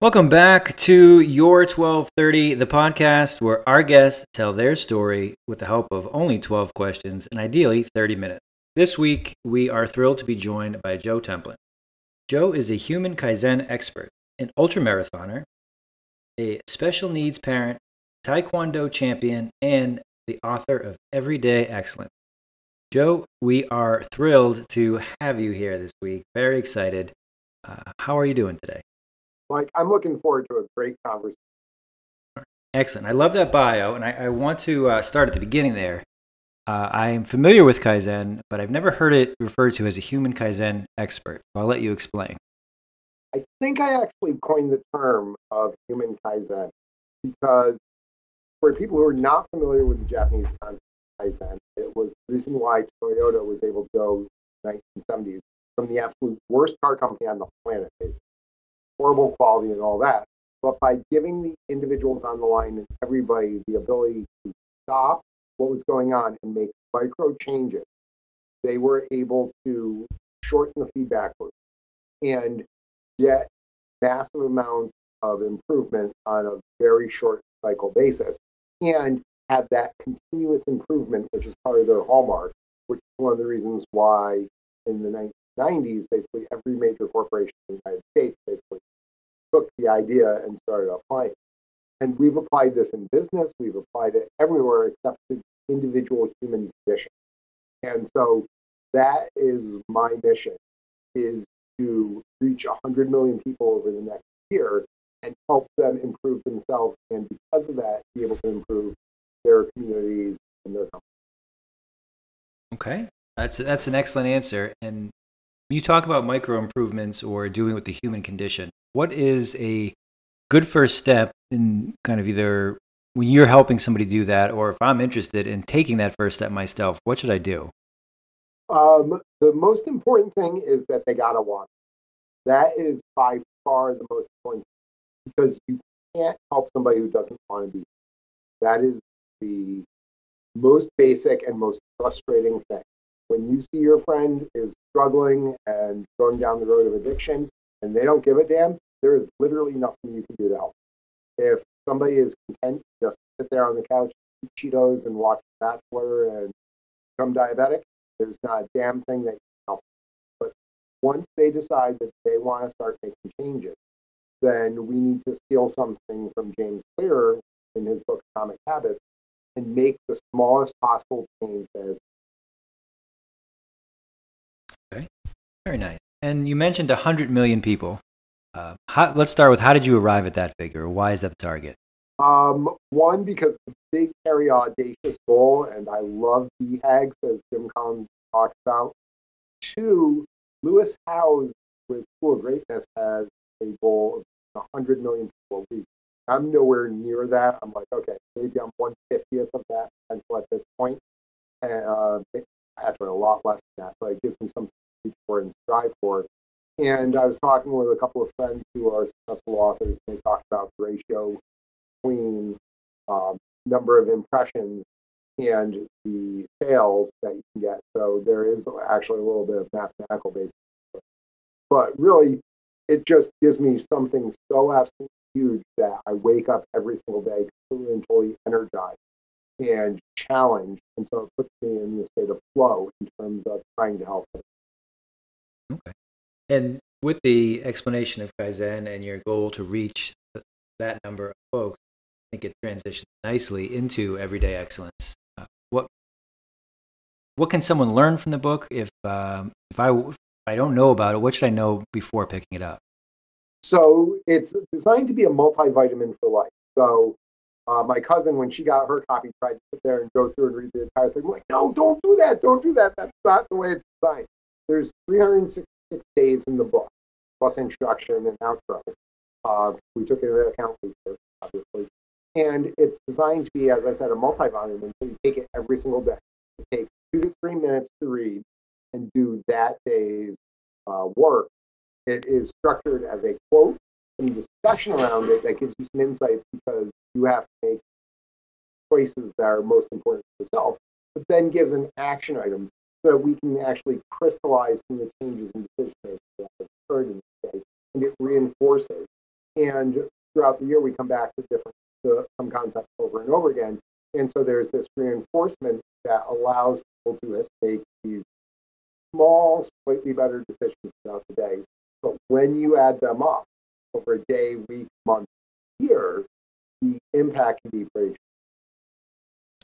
Welcome back to Your 1230, the podcast where our guests tell their story with the help of only 12 questions and ideally 30 minutes. This week, we are thrilled to be joined by Joe Templin. Joe is a human Kaizen expert, an ultramarathoner, a special needs parent, Taekwondo champion, and the author of Everyday Excellence. Joe, we are thrilled to have you here this week. Very excited. Uh, how are you doing today? Like, I'm looking forward to a great conversation. Excellent. I love that bio, and I, I want to uh, start at the beginning there. Uh, I am familiar with Kaizen, but I've never heard it referred to as a human Kaizen expert. So I'll let you explain. I think I actually coined the term of human Kaizen because for people who are not familiar with the Japanese concept of Kaizen, it was the reason why Toyota was able to go 1970s from the absolute worst car company on the planet, basically horrible quality and all that. But by giving the individuals on the line and everybody the ability to stop what was going on and make micro changes, they were able to shorten the feedback loop and get massive amounts of improvement on a very short cycle basis and have that continuous improvement, which is part of their hallmark, which is one of the reasons why in the 1990s, basically every major corporation in the United States basically took the idea and started applying. And we've applied this in business, we've applied it everywhere except to individual human condition. And so that is my mission is to reach 100 million people over the next year and help them improve themselves and because of that be able to improve their communities and their companies. Okay. That's that's an excellent answer. And you talk about micro improvements or doing with the human condition, what is a good first step in kind of either when you're helping somebody do that, or if I'm interested in taking that first step myself, what should I do? Um, the most important thing is that they gotta want. It. That is by far the most important because you can't help somebody who doesn't want to be. That is the most basic and most frustrating thing when you see your friend is struggling and going down the road of addiction and they don't give a damn, there is literally nothing you can do to help. If somebody is content just sit there on the couch, eat Cheetos, and watch Bachelor and become diabetic, there's not a damn thing that you can help. But once they decide that they want to start making changes, then we need to steal something from James Clear in his book Atomic Habits and make the smallest possible change as Very nice. And you mentioned 100 million people. Uh, how, let's start with how did you arrive at that figure? Why is that the target? Um, one, because it's a big, hairy, audacious goal, and I love BHAGs, as Jim Collins talks about. Two, Lewis Howes with School of Greatness has a goal of 100 million people a week. I'm nowhere near that. I'm like, okay, maybe I'm 150th of that potential at this point. And, uh, actually, a lot less than that, but it gives me something for and strive for. And I was talking with a couple of friends who are successful authors, and they talked about the ratio between um, number of impressions and the sales that you can get. So there is actually a little bit of mathematical basis. But really, it just gives me something so absolutely huge that I wake up every single day completely and totally energized and challenged. And so it puts me in the state of flow in terms of trying to help Okay. And with the explanation of Kaizen and your goal to reach that number of folks, I think it transitions nicely into everyday excellence. Uh, what what can someone learn from the book if um, if I if I don't know about it? What should I know before picking it up? So it's designed to be a multivitamin for life. So uh, my cousin, when she got her copy, tried to sit there and go through and read the entire thing. I'm like, no, don't do that. Don't do that. That's not the way it's designed. There's 366 days in the book, plus introduction and outro. Uh, we took it into account research, obviously. And it's designed to be, as I said, a multi-volume, so you take it every single day. Take two to three minutes to read and do that day's uh, work. It is structured as a quote, some discussion around it that gives you some insight because you have to make choices that are most important to yourself, but then gives an action item so we can actually crystallize some of the changes in decision making that have occurred in the state, and it reinforces And throughout the year, we come back to different to some concepts over and over again. And so there's this reinforcement that allows people to make these small, slightly better decisions throughout the day. But when you add them up over a day, week, month, year, the impact can be pretty.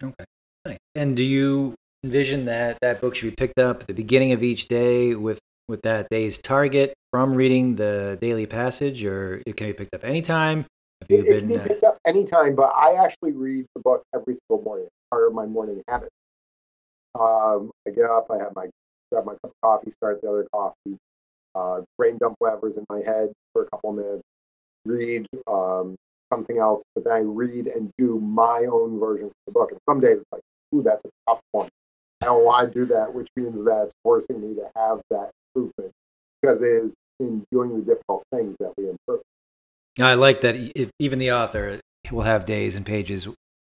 Okay. And do you envision that that book should be picked up at the beginning of each day with with that day's target from reading the daily passage, or it can be picked up anytime? Have you it, been, it can be uh, picked up anytime, but I actually read the book every single morning. Part of my morning habit. Um, I get up, I have my grab my cup of coffee, start the other coffee, uh, brain dump whatever's in my head for a couple of minutes, read um, something else, but then I read and do my own version of the book. And some days it's like, ooh, that's a tough one. I want to do that, which means that it's forcing me to have that improvement because it is in doing the difficult things that we improve. I like that even the author will have days and pages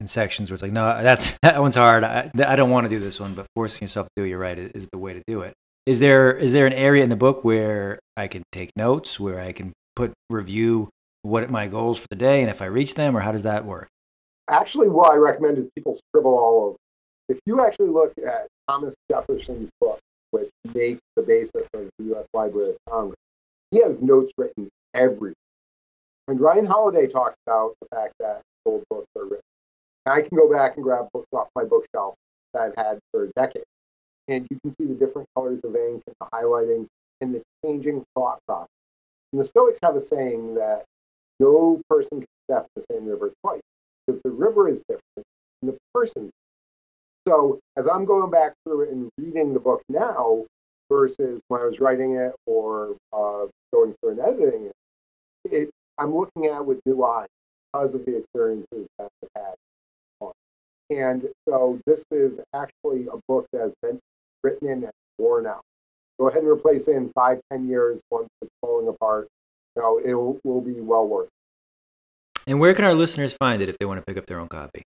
and sections where it's like, no, that's that one's hard. I, I don't want to do this one, but forcing yourself to do it, you're right, is the way to do it. Is there is there an area in the book where I can take notes, where I can put review what my goals for the day, and if I reach them, or how does that work? Actually, what I recommend is people scribble all over. If you actually look at Thomas Jefferson's book, which makes the basis of the U.S. Library of Congress, he has notes written everywhere. And Ryan Holiday talks about the fact that old books are written. And I can go back and grab books off my bookshelf that I've had for a decade. And you can see the different colors of ink and the highlighting and the changing thought process. And the Stoics have a saying that no person can step the same river twice because the river is different and the person's so as I'm going back through it and reading the book now versus when I was writing it or uh, going through and editing it, it, I'm looking at it with new eyes because of the experiences that I've had. And so this is actually a book that has been written in and worn out. Go ahead and replace it in five, ten years once it's falling apart. You know, it will, will be well worth it. And where can our listeners find it if they want to pick up their own copy?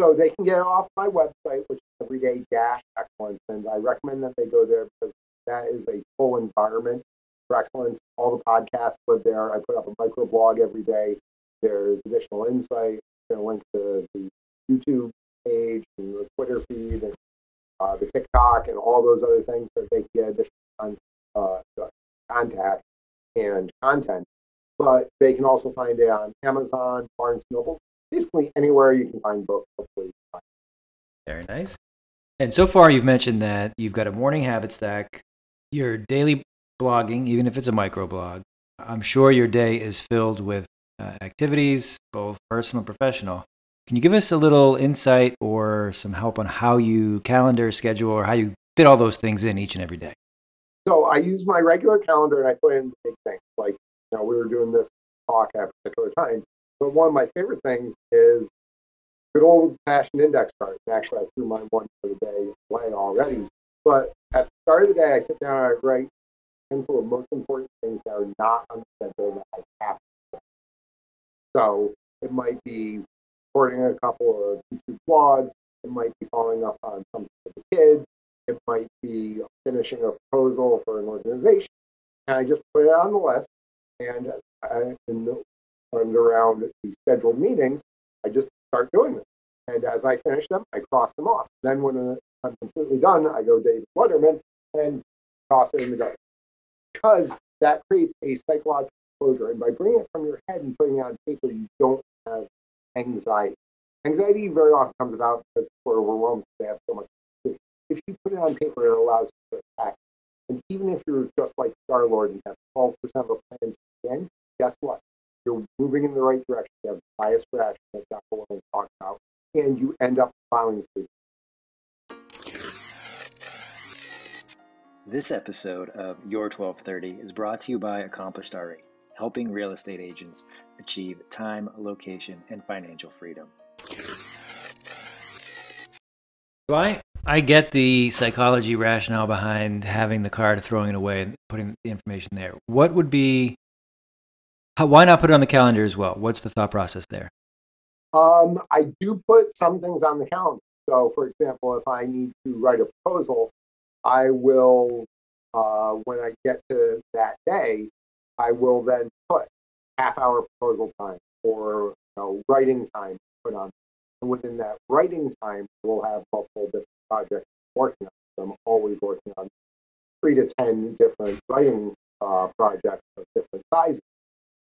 So they can get off my website, which is Everyday Dash Excellence, and I recommend that they go there because that is a full environment for excellence. All the podcasts live there. I put up a micro blog every day. There's additional insight. I'm going to link to the YouTube page and the Twitter feed and uh, the TikTok and all those other things so they can get additional uh, contact and content. But they can also find it on Amazon, Barnes Noble, basically anywhere you can find books. Hopefully, very nice. And so far, you've mentioned that you've got a morning habit stack, your daily blogging, even if it's a micro blog. I'm sure your day is filled with uh, activities, both personal and professional. Can you give us a little insight or some help on how you calendar, schedule, or how you fit all those things in each and every day? So I use my regular calendar and I put in big things. Like, you know, we were doing this talk at a particular time. But one of my favorite things is good old fashioned index cards. Actually, I threw mine one for the day away already. But at the start of the day, I sit down and I write a handful of most important things that are not on the schedule that I have. So it might be recording a couple of YouTube vlogs. It might be following up on something with the kids. It might be finishing a proposal for an organization. And I just put it on the list. And I, in the, and around the scheduled meetings, I just start doing them. And as I finish them, I cross them off. Then when I'm completely done, I go David Letterman and toss it in the garbage. Because that creates a psychological closure. And by bringing it from your head and putting it on paper, you don't have anxiety. Anxiety very often comes about because we're overwhelmed. They have so much. If you put it on paper, it allows you to act. And even if you're just like Star Lord and have 12% of a plan to begin, guess what? You're moving in the right direction. You have bias reaction that Dr. Williams talked about, and you end up plowing through. This episode of Your 1230 is brought to you by Accomplished RE, helping real estate agents achieve time, location, and financial freedom. So I, I get the psychology rationale behind having the card, throwing it away, and putting the information there. What would be how, why not put it on the calendar as well? What's the thought process there? Um, I do put some things on the calendar. So, for example, if I need to write a proposal, I will, uh, when I get to that day, I will then put half hour proposal time or you know, writing time put on. And within that writing time, we'll have multiple different projects working on. I'm always working on three to 10 different writing uh, projects of different sizes.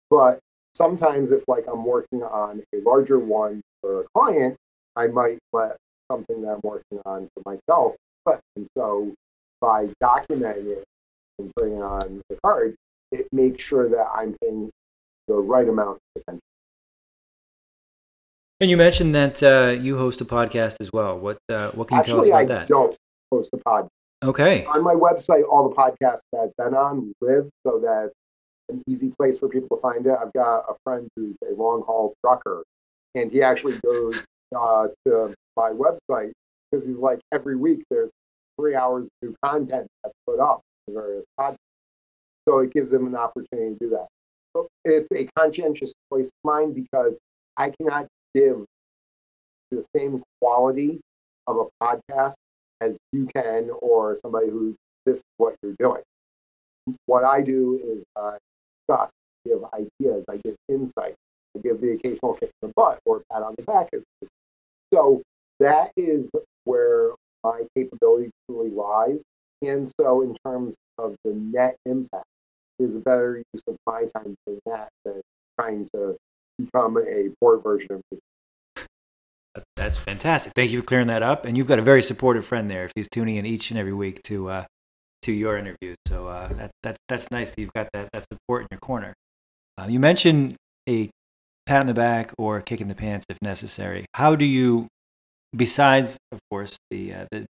But sometimes if like I'm working on a larger one for a client, I might let something that I'm working on for myself. But and so by documenting it and putting it on the card, it makes sure that I'm paying the right amount of attention. And you mentioned that uh, you host a podcast as well. What uh, what can you Actually, tell us about I that? don't host a podcast. Okay. On my website, all the podcasts that I've been on live so that an easy place for people to find it. I've got a friend who's a long haul trucker, and he actually goes uh, to my website because he's like, every week there's three hours of new content that's put up in various podcasts. So it gives him an opportunity to do that. So it's a conscientious choice of mine because I cannot give the same quality of a podcast as you can or somebody who this is what you're doing. What I do is I discuss, give ideas, I give insight, I give the occasional kick in the butt or pat on the back. So that is where my capability truly lies. And so in terms of the net impact, is a better use of my time doing that than trying to become a poor version of me. That's fantastic. Thank you for clearing that up. And you've got a very supportive friend there if he's tuning in each and every week to uh, to your interviews. So uh, that, that, that's nice that you've got that, that support in your corner. Uh, you mentioned a pat on the back or kick in the pants if necessary. How do you, besides, of course, the, uh, the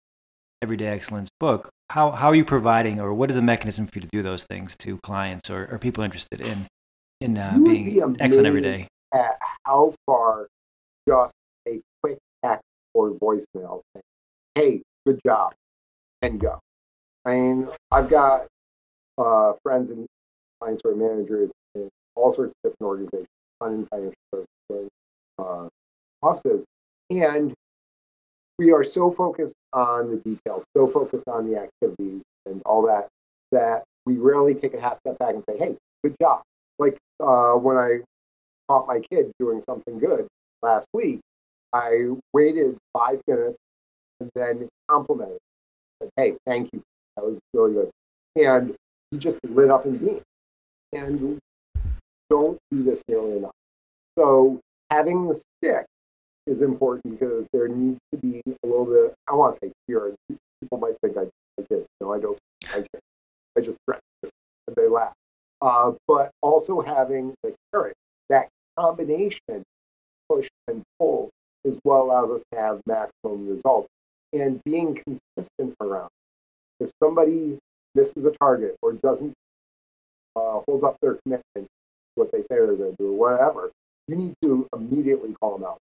Everyday Excellence book, how, how are you providing or what is the mechanism for you to do those things to clients or, or people interested in, in uh, being be excellent every day? At how far just a quick text or voicemail saying, hey, good job, and go. I mean, I've got uh, friends and clients managers in all sorts of different organizations, fund financial services, uh, offices, and we are so focused on the details, so focused on the activities and all that, that we rarely take a half step back and say, hey, good job. Like uh, when I caught my kid doing something good last week, I waited five minutes and then complimented. Said, hey, thank you. That was really good. And he just lit up in beams. And don't do this nearly enough. So having the stick is important because there needs to be a little bit, I want to say fear. People might think I, I did. No, I don't. I, did. I just threatened and they laugh. Uh, but also having the carrot, that combination, push and pull, is what allows us to have maximum results. And being consistent around. If somebody misses a target or doesn't uh, hold up their commitment, what they say they're going to do, or whatever, you need to immediately call them out.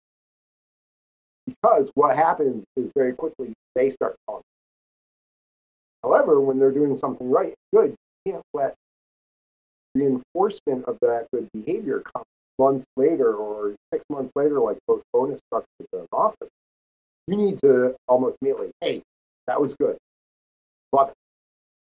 Because what happens is very quickly they start calling. However, when they're doing something right, good, you can't let reinforcement of that good behavior come months later or six months later, like those bonus structures in office. You need to almost immediately, hey, that was good. It.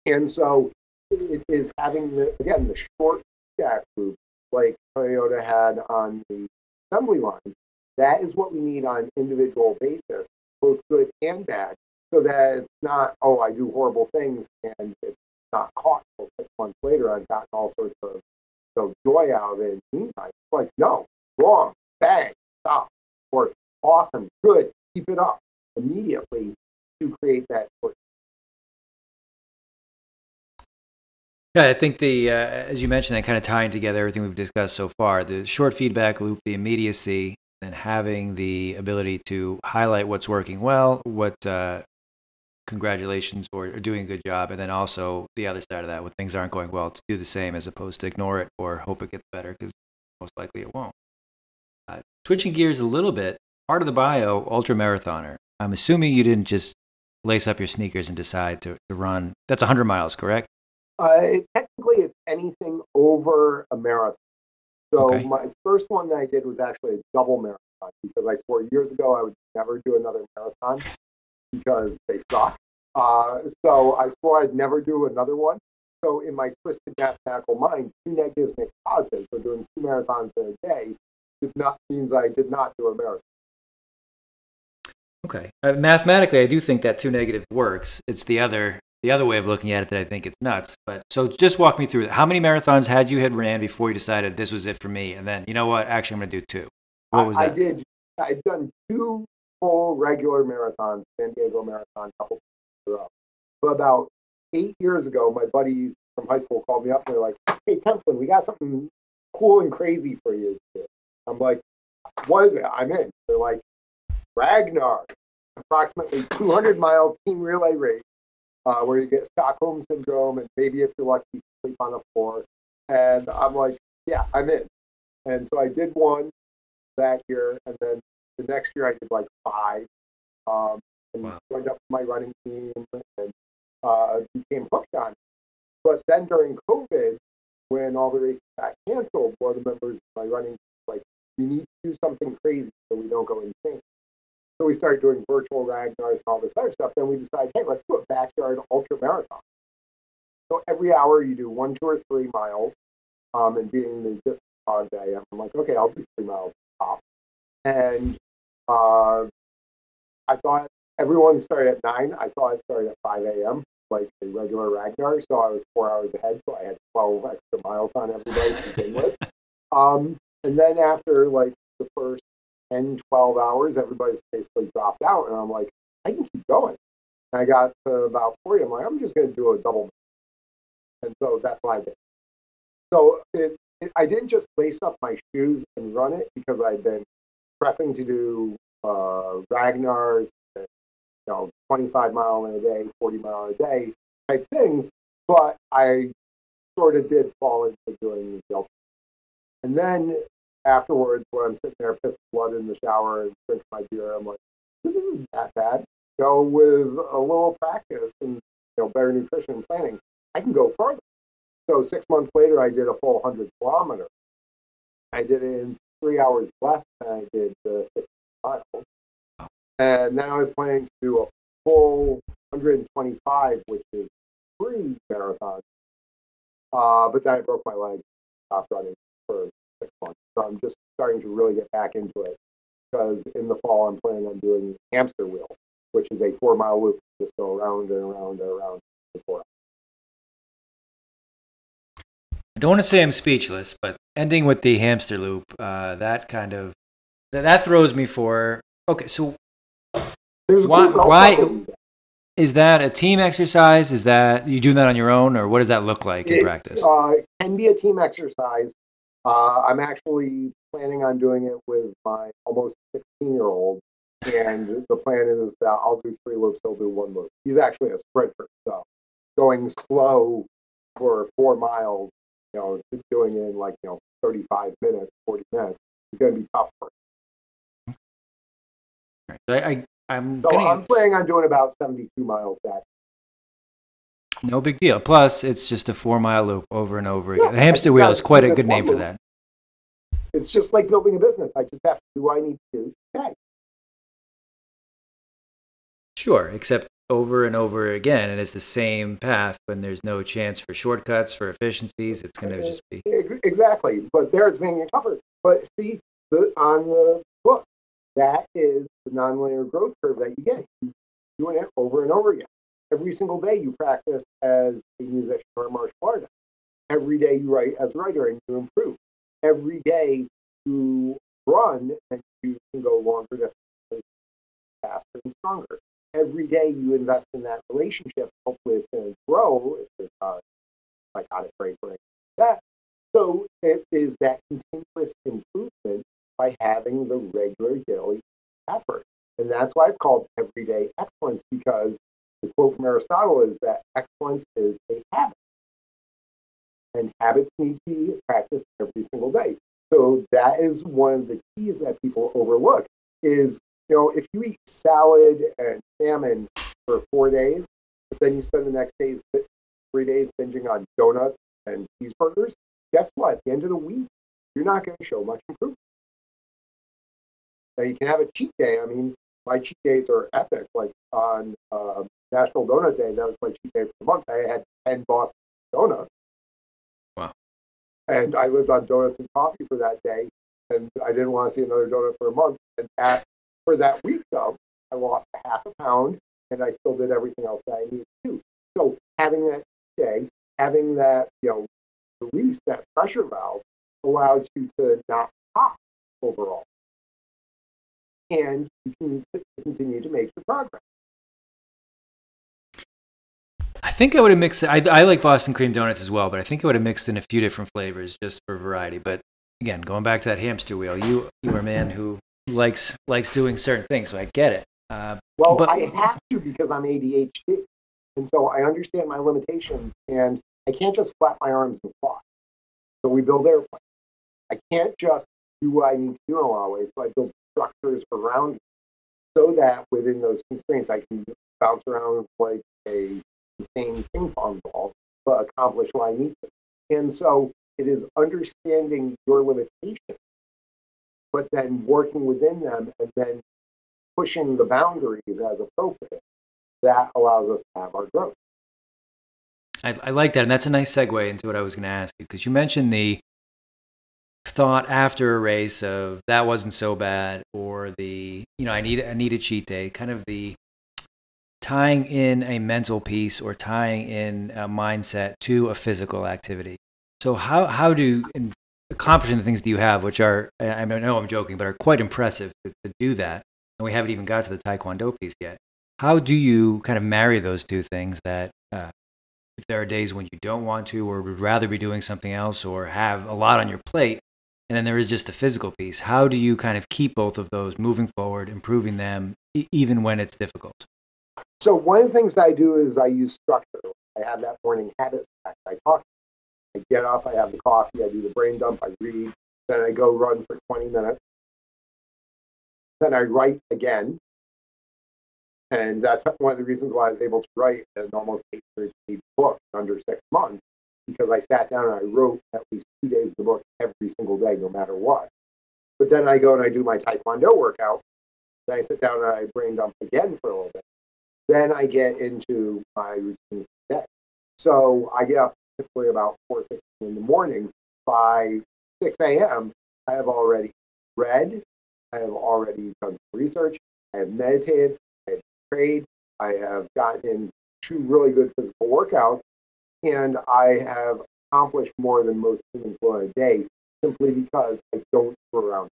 And so it is having the again the short feedback loop like Toyota had on the assembly line. That is what we need on individual basis, both good and bad, so that it's not, oh, I do horrible things and it's not caught until six months later. I've gotten all sorts of know, joy out of it meantime. It's like, no, wrong, bang, stop, or awesome, good, keep it up immediately to create that push. Yeah, I think the uh, as you mentioned, that kind of tying together everything we've discussed so far, the short feedback loop, the immediacy, and having the ability to highlight what's working well, what uh, congratulations or, or doing a good job, and then also the other side of that, when things aren't going well, to do the same as opposed to ignore it or hope it gets better because most likely it won't. Uh, switching gears a little bit, part of the bio, ultra marathoner. I'm assuming you didn't just lace up your sneakers and decide to, to run. That's 100 miles, correct? Uh, it, technically, it's anything over a marathon. So Okay. my first one that I did was actually a double marathon because I swore years ago I would never do another marathon because they suck. Uh, so I swore I'd never do another one. so in my twisted mathematical mind, two negatives make positives. So doing two marathons in a day did not means I did not do a marathon. Okay. Uh, mathematically, I do think that two negative works. It's the other the other way of looking at it that I think it's nuts. But so just walk me through it. How many marathons had you had ran before you decided this was it for me? And then you know what? Actually, I'm going to do two. What was I, that? I did. I'd done two full regular marathons, San Diego Marathon, a couple in a row. But about eight years ago, my buddies from high school called me up and they're like, "Hey, Templin, we got something cool and crazy for you." I'm like, "What is it?" I'm in. They're like, "Ragnar, approximately 200 mile team relay race, uh, where you get Stockholm syndrome and maybe if you're lucky, you sleep on the floor." And I'm like, "Yeah, I'm in." And so I did one that year, and then the next year I did like five, um, and Wow. joined up with my running team and uh, became hooked on it. But then during COVID, when all the races got canceled, one of the members of my running team was like, we need to do something crazy so we don't go insane. So we started doing virtual Ragnars and all this other stuff. Then we decided, hey, let's do a backyard ultra marathon. So every hour you do one, two, or three miles. Um, and being the distance I am, I'm like, okay, I'll do three miles top. And uh, I thought everyone started at nine. I thought it started at 5 a.m., like a regular Ragnar. So I was four hours ahead. So I had 12 extra miles on every day to begin with. Um, and then after like the first 10, 12 hours, everybody's basically dropped out. And I'm like, I can keep going. And I got to about 40. I'm like, I'm just going to do a double. And so that's what I did. So it, it, I didn't just lace up my shoes and run it because I'd been prepping to do uh, Ragnar's, you know, 25 mile in a day, 40 mile a day type things. But I sort of did fall into doing the ultra. And then afterwards, when I'm sitting there pissing blood in the shower and drinking my beer, I'm like, this isn't that bad. Go with a little practice and you know better nutrition and planning. I can go further. So six months later, I did a full 100 kilometer. I did it in three hours less than I did the 50 miles. And then I was planning to do a full 125, which is three marathons. Uh, but then I broke my leg, stopped running six months. So I'm just starting to really get back into it because in the fall I'm planning on doing hamster wheel, which is a four mile loop, just go around and around and around hours. I don't want to say I'm speechless, but ending with the hamster loop, uh, that kind of that, that throws me for. Okay, so There's Why- why- buckle you get. is that a team exercise? Is that you do that on your own, or what does that look like in practice? Uh, it can be a team exercise. Uh, I'm actually planning on doing it with my almost 16 year old. And the plan is that I'll do three loops, he'll do one loop. He's actually a sprinter. So going slow for four miles, you know, doing it in like, you know, 35 minutes, 40 minutes is going to be tough for him. I, I I'm So gonna, I'm planning on doing about 72 miles that. No big deal. Plus, it's just a four mile loop over and over Yeah, again. The hamster wheel is quite a good name for that. It's just like building a business. I just have to do what I need to do. Okay. Sure, except over and over again, and it's the same path when there's no chance for shortcuts for efficiencies. It's going to just be Exactly, but there it's being covered. But see, the, on the book, that is the nonlinear growth curve that you get. You doing it over and over again. Every single day you practice as a musician or a martial artist. Every day you write as a writer and you improve. Every day you run and you can go longer distances, faster and stronger. Every day you invest in that relationship. Hopefully it's going to grow. If there's a psychotic break or anything like that. So it is that continuous improvement by having the regular daily effort. And that's why it's called everyday excellence, because the quote from Aristotle is that excellence is a habit. And habits need to be practiced every single day. So that is one of the keys that people overlook is, you know, if you eat salad and salmon for four days, but then you spend the next days, three days binging on donuts and cheeseburgers, guess what? At the end of the week, you're not going to show much improvement. Now you can have a cheat day. I mean, my cheat days are epic. Like on uh, National Donut Day, that was my cheat day for the month. I had ten Boston donuts. Wow. And I lived on donuts and coffee for that day, and I didn't want to see another donut for a month. And at, for that week, though, I lost a half a pound, and I still did everything else that I needed to do. So having that day, having that, you know, release, that pressure valve, allows you to not pop overall. And you can continue to make your progress. I think I would have mixed. I, I like Boston cream donuts as well, but I think I would have mixed in a few different flavors just for variety. But again, going back to that hamster wheel, you you are a man who likes likes doing certain things, so I get it. Uh, well, but, I have to because I'm ADHD, and so I understand my limitations, and I can't just flap my arms and fly. So we build airplanes. I can't just do what I need to do in a lot of ways. So I build structures around it so that within those constraints, I can bounce around like a insane ping pong ball, but accomplish what I need to. And so it is understanding your limitations, but then working within them and then pushing the boundaries as appropriate. That allows us to have our growth. I, I like that, and that's a nice segue into what I was going to ask you because you mentioned the thought after a race of that wasn't so bad, or the you know I need I need a cheat day, kind of the tying in a mental piece or tying in a mindset to a physical activity. So how how do in accomplishing the things that you have, which are I know I'm joking, but are quite impressive to, to do that, and we haven't even got to the taekwondo piece yet. How do you kind of marry those two things? That uh, if there are days when you don't want to, or would rather be doing something else, or have a lot on your plate, and then there is just the physical piece. How do you kind of keep both of those moving forward, improving them, e- even when it's difficult? So one of the things I do is I use structure. I have that morning habit stack I talk. I get up, I have the coffee, I do the brain dump, I read, then I go run for 20 minutes. Then I write again. And that's one of the reasons why I was able to write an almost 800 page book in under six months, because I sat down and I wrote at least two days of the book every single day, no matter what. But then I go and I do my Taekwondo workout. Then I sit down and I brain dump again for a little bit. Then I get into my routine day. So I get up typically about 4.15 in the morning. By 6 a.m., I have already read, I have already done research, I have meditated, I have prayed, I have gotten in two really good physical workouts, and I have accomplished more than most humans will in a day simply because I don't screw around.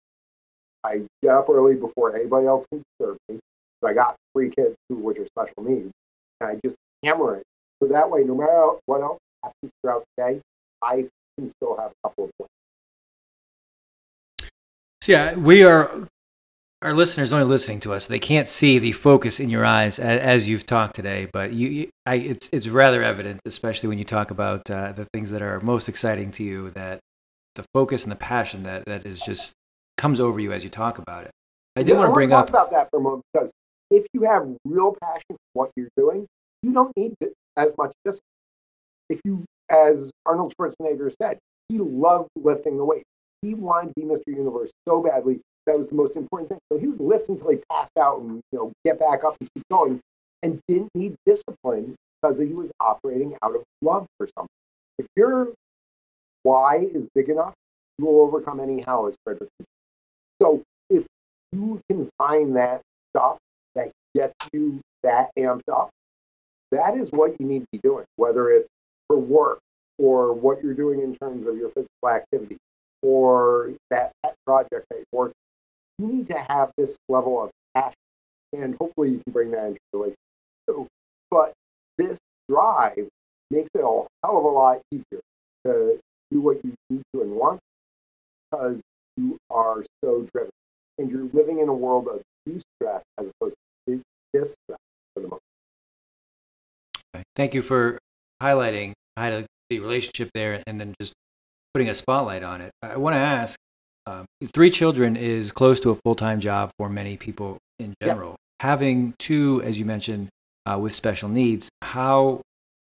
I get up early before anybody else can disturb me. I got three kids who which are special needs, and I just hammer it. So that way, no matter what else happens throughout the day, I can still have a couple of points. So yeah, we are our listeners only listening to us; they can't see the focus in your eyes as, as you've talked today. But you, I, it's it's rather evident, especially when you talk about uh, the things that are most exciting to you, that the focus and the passion that that is just comes over you as you talk about it. I did yeah, want to bring talk up about that for a moment because if you have real passion for what you're doing, you don't need as much discipline. If you, as Arnold Schwarzenegger said, he loved lifting the weight. He wanted to be Mr. Universe so badly that was the most important thing. So he would lift until he passed out and you know get back up and keep going, and didn't need discipline because he was operating out of love for something. If your why is big enough, you will overcome any how, as Frederick. So if you can find that stuff gets you that amped up, that is what you need to be doing, whether it's for work or what you're doing in terms of your physical activity or that pet project that you're working. You need to have this level of passion, and hopefully you can bring that into relationship too. But this drive makes it a hell of a lot easier to do what you need to and want because you are so driven and you're living in a world of stress as opposed to this stress for the most. Thank you for highlighting the relationship there and then just putting a spotlight on it. I want to ask um, three children is close to a full time job for many people in general. Yep. Having two, as you mentioned, uh, with special needs, how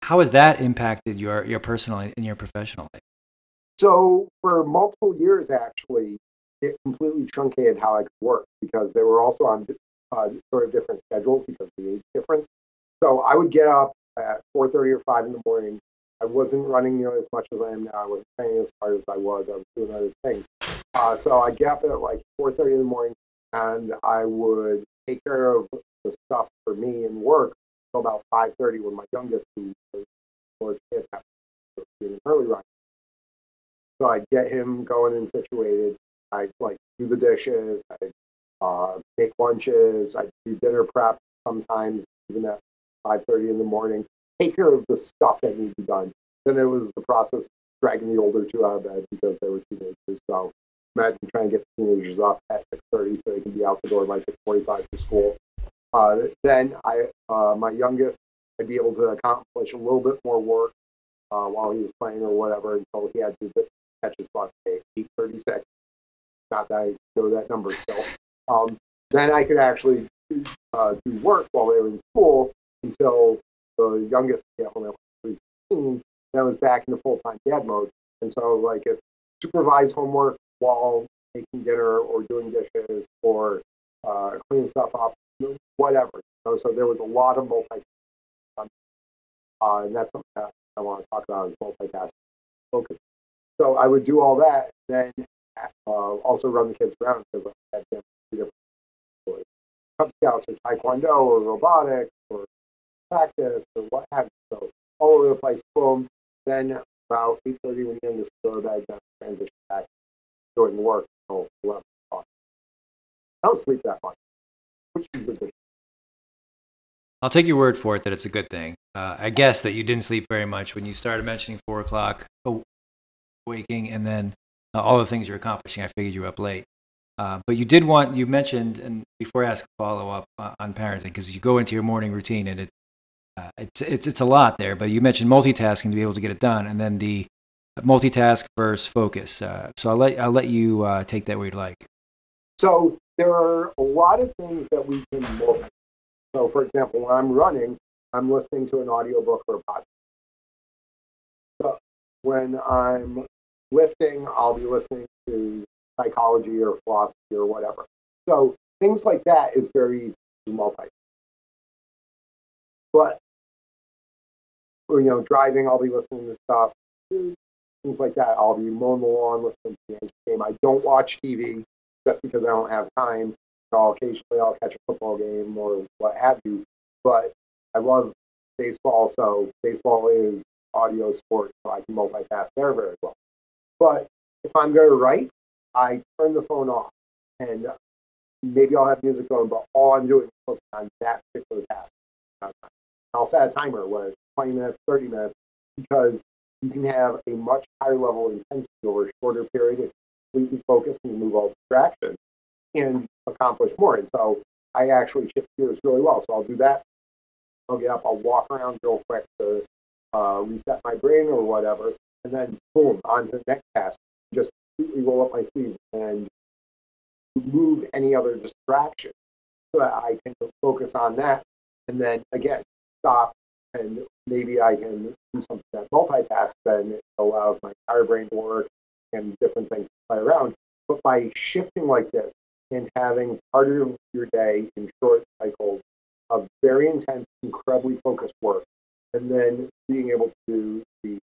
how has that impacted your your personal and your professional life? So for multiple years, actually, it completely truncated how I could work because they were also on uh, sort of different schedules because of the age difference. So I would get up at 4:30 or 5 in the morning. I wasn't running nearly as much as I am now. I wasn't training as hard as I was. I was doing other things. Uh, so I get up at like 4:30 in the morning, and I would take care of the stuff for me and work until about 5:30 when my youngest, who was more kid, doing early run. So I'd get him going and situated. I'd like do the dishes. I'd uh, make lunches. I'd do dinner prep sometimes, even at 5:30 in the morning. Take care of the stuff that needs to be done. Then it was the process of dragging the older two out of bed because they were teenagers. So imagine trying to get the teenagers up at 6:30 so they can be out the door by 6:45 for school. Uh, then I, uh, my youngest, I'd be able to accomplish a little bit more work uh, while he was playing or whatever until he had to catch his bus at 8:36. Not that I know that number still. Um, then I could actually uh, do work while they were in school until the youngest would get home at 3:15. Then I was back into full-time dad mode, and so like if supervise homework while making dinner or doing dishes or uh, cleaning stuff up, whatever. So, so there was a lot of multitasking, uh, and that's something that I want to talk about is multitasking focus. So I would do all that, then uh, also run the kids around because I had them Cub Scouts or Taekwondo or robotics or practice or what have you. So all over the place, boom. Then about 8.30 when the youngest go to bed, then transition back doing work until 11 o'clock. I don't sleep that much, which is a good I'll take your word for it that it's a good thing. Uh, I guess that you didn't sleep very much when you started mentioning four o'clock waking and then uh, all the things you're accomplishing. I figured you were up late. Uh, but you did want, you mentioned, and before I ask a follow up uh, on parenting, because you go into your morning routine and it, uh, it's, it's, it's a lot there, but you mentioned multitasking to be able to get it done. And then the multitask versus focus. Uh, so I'll let, I'll let you uh, take that where you'd like. So there are a lot of things that we can multitask. So, for example, when I'm running, I'm listening to an audiobook or a podcast. So when I'm lifting, I'll be listening to psychology or philosophy or whatever. So things like that is very easy to multitask. But you know, driving, I'll be listening to stuff, things like that. I'll be mowing the lawn, listening to the game. I don't watch TV just because I don't have time. So occasionally I'll catch a football game or what have you. But I love baseball, so baseball is audio sport, so I can multitask there very well. But if I'm going to write, I turn the phone off and maybe I'll have music going, but all I'm doing is focus on that particular task. I'll set a timer, whether 20 minutes, 30 minutes, because you can have a much higher level of intensity over a shorter period if completely focus and remove all distractions and accomplish more. And so I actually shift gears really well. So I'll do that. I'll get up, I'll walk around real quick to uh, reset my brain or whatever, and then boom, on to the next task. Just completely roll up my sleeves and remove any other distraction so that I can focus on that. And then again, stop and maybe I can do something that multitask, then it allows my entire brain to work and different things to play around. But by shifting like this and having part of your day in short cycles of very intense, incredibly focused work, and then being able to be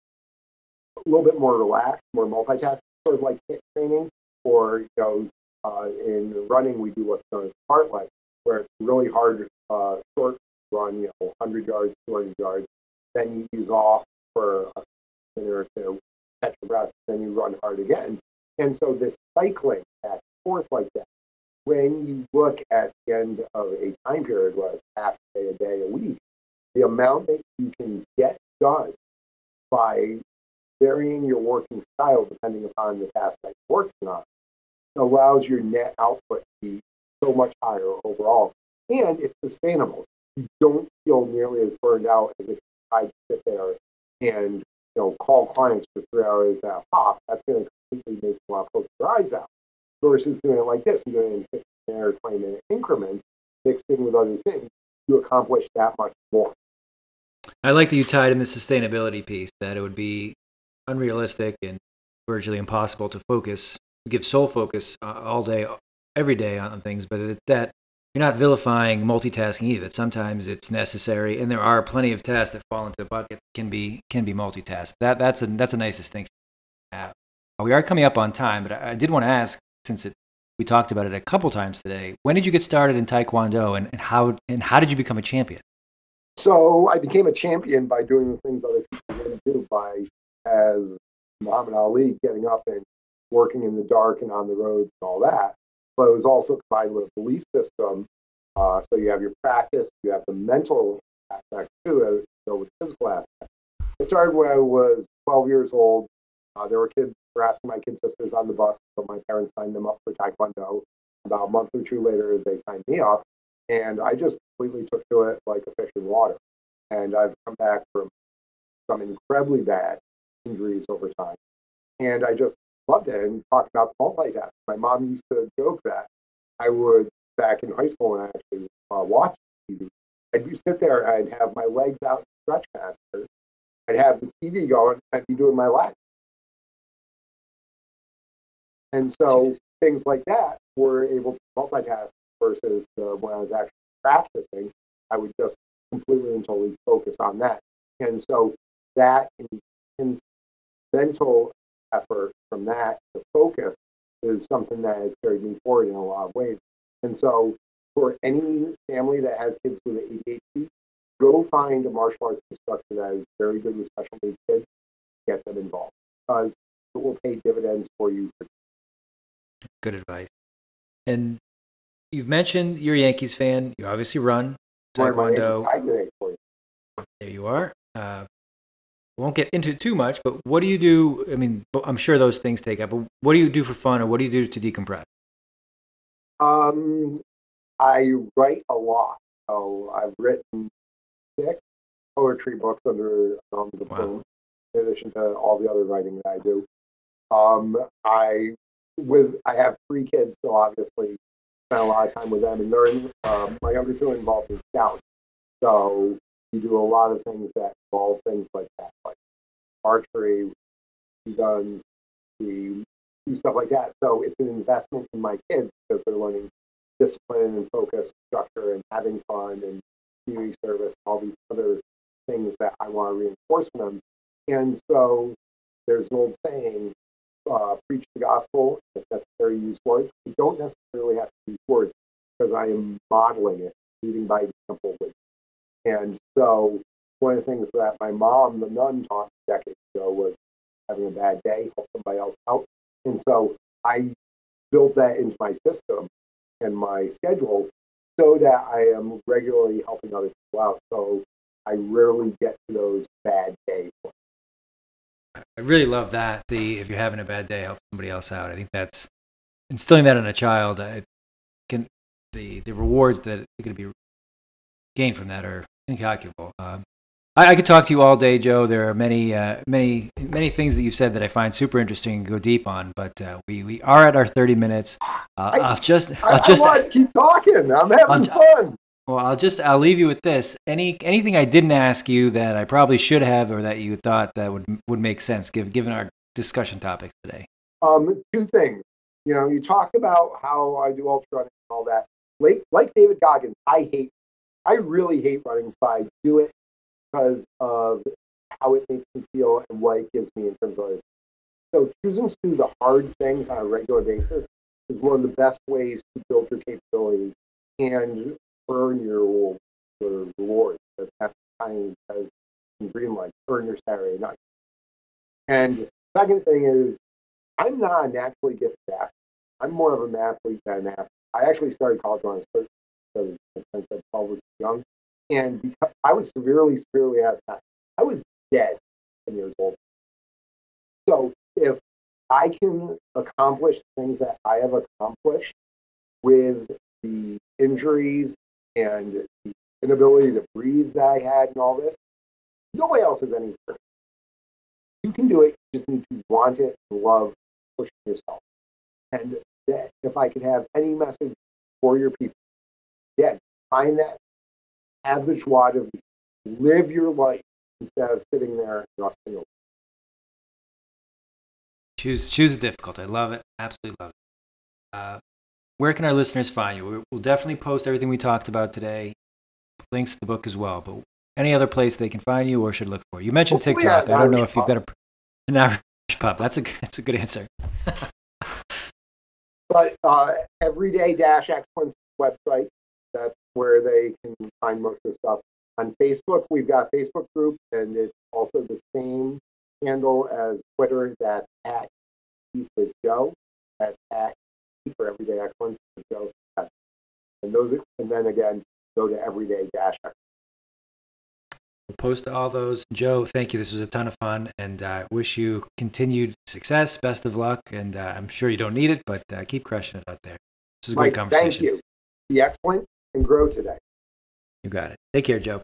a little bit more relaxed, more multitasking, sort of like HIIT training, or you know, uh, in running we do what's known as fartlek, where it's really hard, uh, short run, you know, 100 yards, 200 yards, then you ease off for a minute or two, catch your breath, then you run hard again. And so this cycling back forth like that, when you look at the end of a time period, like half a day, a day, a week, the amount that you can get done by varying your working style depending upon the task that you're working on allows your net output to be so much higher overall. And it's sustainable. You don't feel nearly as burned out as if I sit there and you know call clients for three hours at a pop. That's going to completely make you want to close your eyes out. Versus doing it like this and doing it in 15 or 20 minute increments mixed in with other things, you accomplish that much more. I like that you tied in the sustainability piece, that it would be unrealistic and virtually impossible to focus, give sole focus uh, all day, every day on things, but that you're not vilifying multitasking either. That sometimes it's necessary, and there are plenty of tasks that fall into the bucket can be can be multitasked. That that's a that's a nice distinction. We are coming up on time, but I, I did want to ask since it we talked about it a couple times today. When did you get started in Taekwondo, and, and how and how did you become a champion? So I became a champion by doing the things other people didn't do. By as Muhammad Ali, getting up and working in the dark and on the roads and all that. But it was also combined with a belief system. Uh, so you have your practice, you have the mental aspect too, uh, so with the physical aspect. I started when I was 12 years old. Uh, there were kids harassing my kid sisters on the bus, so my parents signed them up for Taekwondo. About a month or two later, they signed me up, and I just completely took to it like a fish in water. And I've come back from some incredibly bad injuries over time. And I just loved it and talked about multitasking. My mom used to joke that I would, back in high school when I actually uh, watched TV, I'd sit there, and I'd have my legs out stretch faster. I'd have the TV going, I'd be doing my legs. And so things like that were able to multitask versus when I was actually practicing, I would just completely and totally focus on that. And so that mental effort from that to focus is something that has carried me forward in a lot of ways. And so, for any family that has kids with ADHD, go find a martial arts instructor that is very good with special needs kids. Get them involved because it will pay dividends for you. Good advice. And you've mentioned you're a Yankees fan. You obviously run Taekwondo. There you are. Uh, won't get into it too much, but what do you do? I mean, I'm sure those things take up, but what do you do for fun or what do you do to decompress? Um, I write a lot. So I've written six poetry books under um, the wow. Boom, in addition to all the other writing that I do. Um, I with I have three kids, so obviously spend a lot of time with them, and they're in, uh, my younger two are involved in scouts. So do a lot of things that involve things like that, like archery, guns, we do stuff like that. So it's an investment in my kids because they're learning discipline and focus, structure, and having fun and community service, all these other things that I want to reinforce for them. And so there's an old saying, uh, preach the gospel, if necessary, use words. You don't necessarily have to use words because I am modeling it, leading by example with and so one of the things that my mom, the nun, taught decades ago was having a bad day, help somebody else out. And so I built that into my system and my schedule so that I am regularly helping other people out. So I rarely get to those bad days. I really love that. The if you're having a bad day, help somebody else out. I think that's instilling that in a child. I can the the rewards that are going to be gained from that are incalculable. Um, I, I, could talk to you all day, Joe. There are many, uh, many, many things that you've said that I find super interesting and go deep on. But uh, we, we are at our thirty minutes. Uh, I, will just, I'll I, just I keep talking. I'm having I'll, fun. Well, I'll just, I'll leave you with this. Any, anything I didn't ask you that I probably should have, or that you thought that would would make sense, given given our discussion topics today. Um, two things. You know, you talked about how I do ultra running and all that. Like, like David Goggins, I hate I really hate running, but I do it because of how it makes me feel and what it gives me in terms of. So choosing to do the hard things on a regular basis is one of the best ways to build your capabilities and earn your, your reward. That's kind says in green light, earn your Saturday night. And second thing is, I'm not a naturally gifted athlete. I'm more of a mathlete than an athlete. I actually started college when I was because I said Paul was young. And because I was severely, severely asthmatic, I was dead 10 years old. So if I can accomplish things that I have accomplished with the injuries and the inability to breathe that I had and all this, nobody else has any experience. You can do it. You just need to want it love pushing yourself. And that if I could have any message for your people, find that average wad of live your life instead of sitting there rusting away. Choose choose a difficult. I love it. Absolutely love it. Uh, where can our listeners find you? We'll definitely post everything we talked about today, links to the book as well. But any other place they can find you or should look for you? Mentioned Hopefully TikTok. at I don't know if you've got a an average pub. That's a that's a good answer. But uh, Everyday Dash Excellence website, that's where they can find most of the stuff. On Facebook, we've got a Facebook group, and it's also the same handle as Twitter. That's at Keep with Joe. That's at Keep for Everyday Excellence with Joe. And those, and then again, go to Everyday Dash We'll post all those. Joe, thank you. This was a ton of fun, and uh, wish you continued success. Best of luck, and uh, I'm sure you don't need it, but uh, keep crushing it out there. This was a great conversation. thank you. Be excellent and grow today. You got it. Take care, Joe.